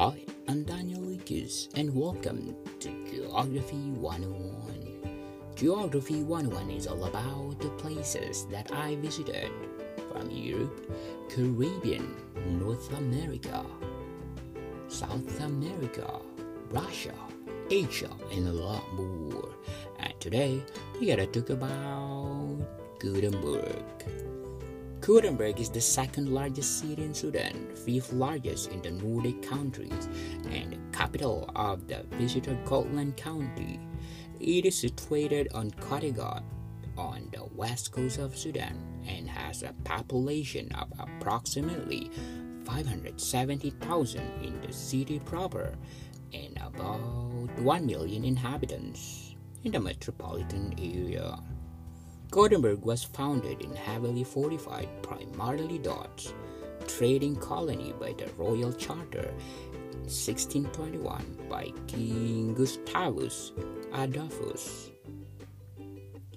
Hi, I'm Daniel Lucas, and welcome to Geography 101. Geography 101 is all about the places that I visited from Europe, Caribbean, North America, South America, Russia, Asia, and a lot more. And today, we gotta talk about Gothenburg. Gothenburg is the second largest city in Sweden, fifth largest in the Nordic countries, and the capital of the Västra Götaland County. It is situated on Kattegat on the west coast of Sweden and has a population of approximately 570,000 in the city proper and about 1 million inhabitants in the metropolitan area. Gothenburg was founded in heavily fortified, primarily Dutch, trading colony by the Royal Charter 1621 by King Gustavus Adolphus.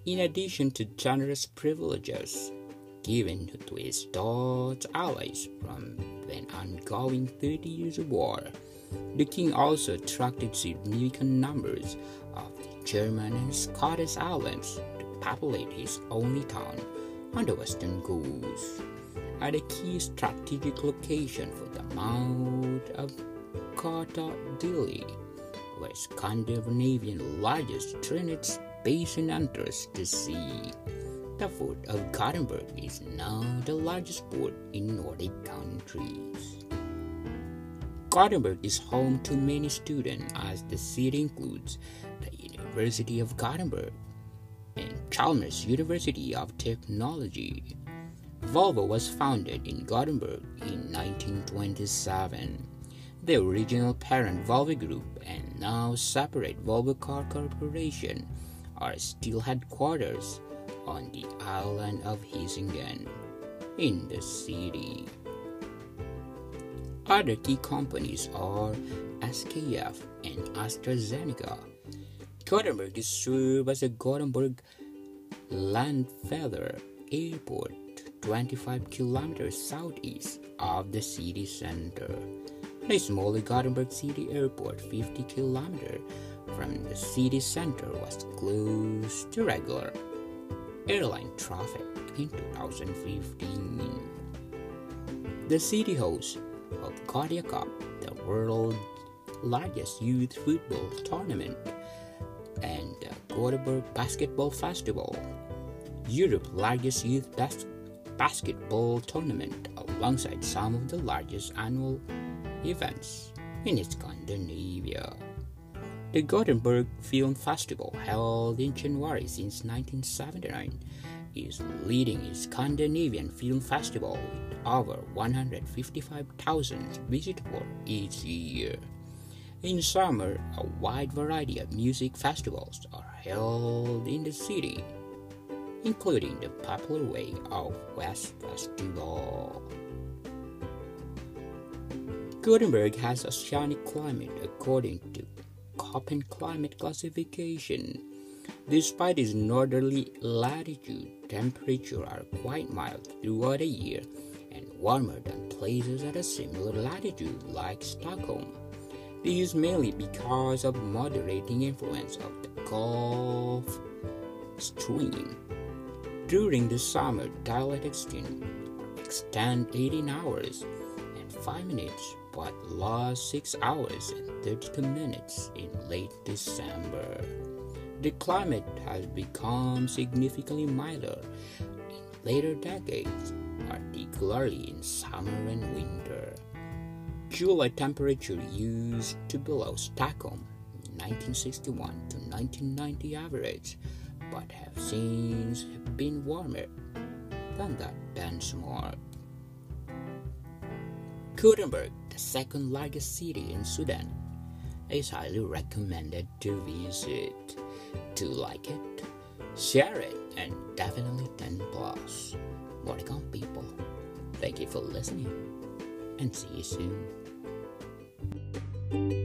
In addition to generous privileges given to his Dutch allies from an ongoing 30 years of war, the king also attracted significant numbers of the German and Scottish islands populate his only town on the western coast at a key strategic location for the mouth of Kotadili, where Scandinavian largest drainage basin enters the sea. The port of Gothenburg is now the largest port in Nordic countries. Gothenburg is home to many students as the city includes the University of Gothenburg, and Chalmers University of Technology. Volvo was founded in Gothenburg in 1927. The original parent Volvo Group and now separate Volvo Car Corporation are still headquarters on the island of Hisingen in the city. Other key companies are SKF and AstraZeneca. Gothenburg is served as a Gothenburg Landvetter Airport, 25 kilometers southeast of the city center. The smaller Gothenburg City Airport, 50 kilometers from the city center, was closed to regular airline traffic in 2015. The city hosts of Gothia Cup, the world's largest youth football tournament and uh, the Gothenburg Basketball Festival, Europe's largest youth bas- basketball tournament, alongside some of the largest annual events in Scandinavia. The Gothenburg Film Festival, held in January since 1979, is leading Scandinavian film festival with over 155,000 visitors each year. In summer, a wide variety of music festivals are held in the city, including the popular Way Out West Festival. Gothenburg has a oceanic climate according to Köppen climate classification. Despite its northerly latitude, temperatures are quite mild throughout the year and warmer than places at a similar latitude like Stockholm. This is mainly because of moderating influence of the Gulf Stream. During the summer, daylight extend, extend 18 hours and 5 minutes, but last 6 hours and 32 minutes in late December. The climate has become significantly milder in later decades, particularly in summer and winter. July temperature used to below Stockholm 1961 to 1990 average, but have since been warmer than that benchmark. Gothenburg, the second largest city in Sweden, is highly recommended to visit. To like it, share it, and definitely 10 plus. Welcome, people. Thank you for listening, and see you soon thank you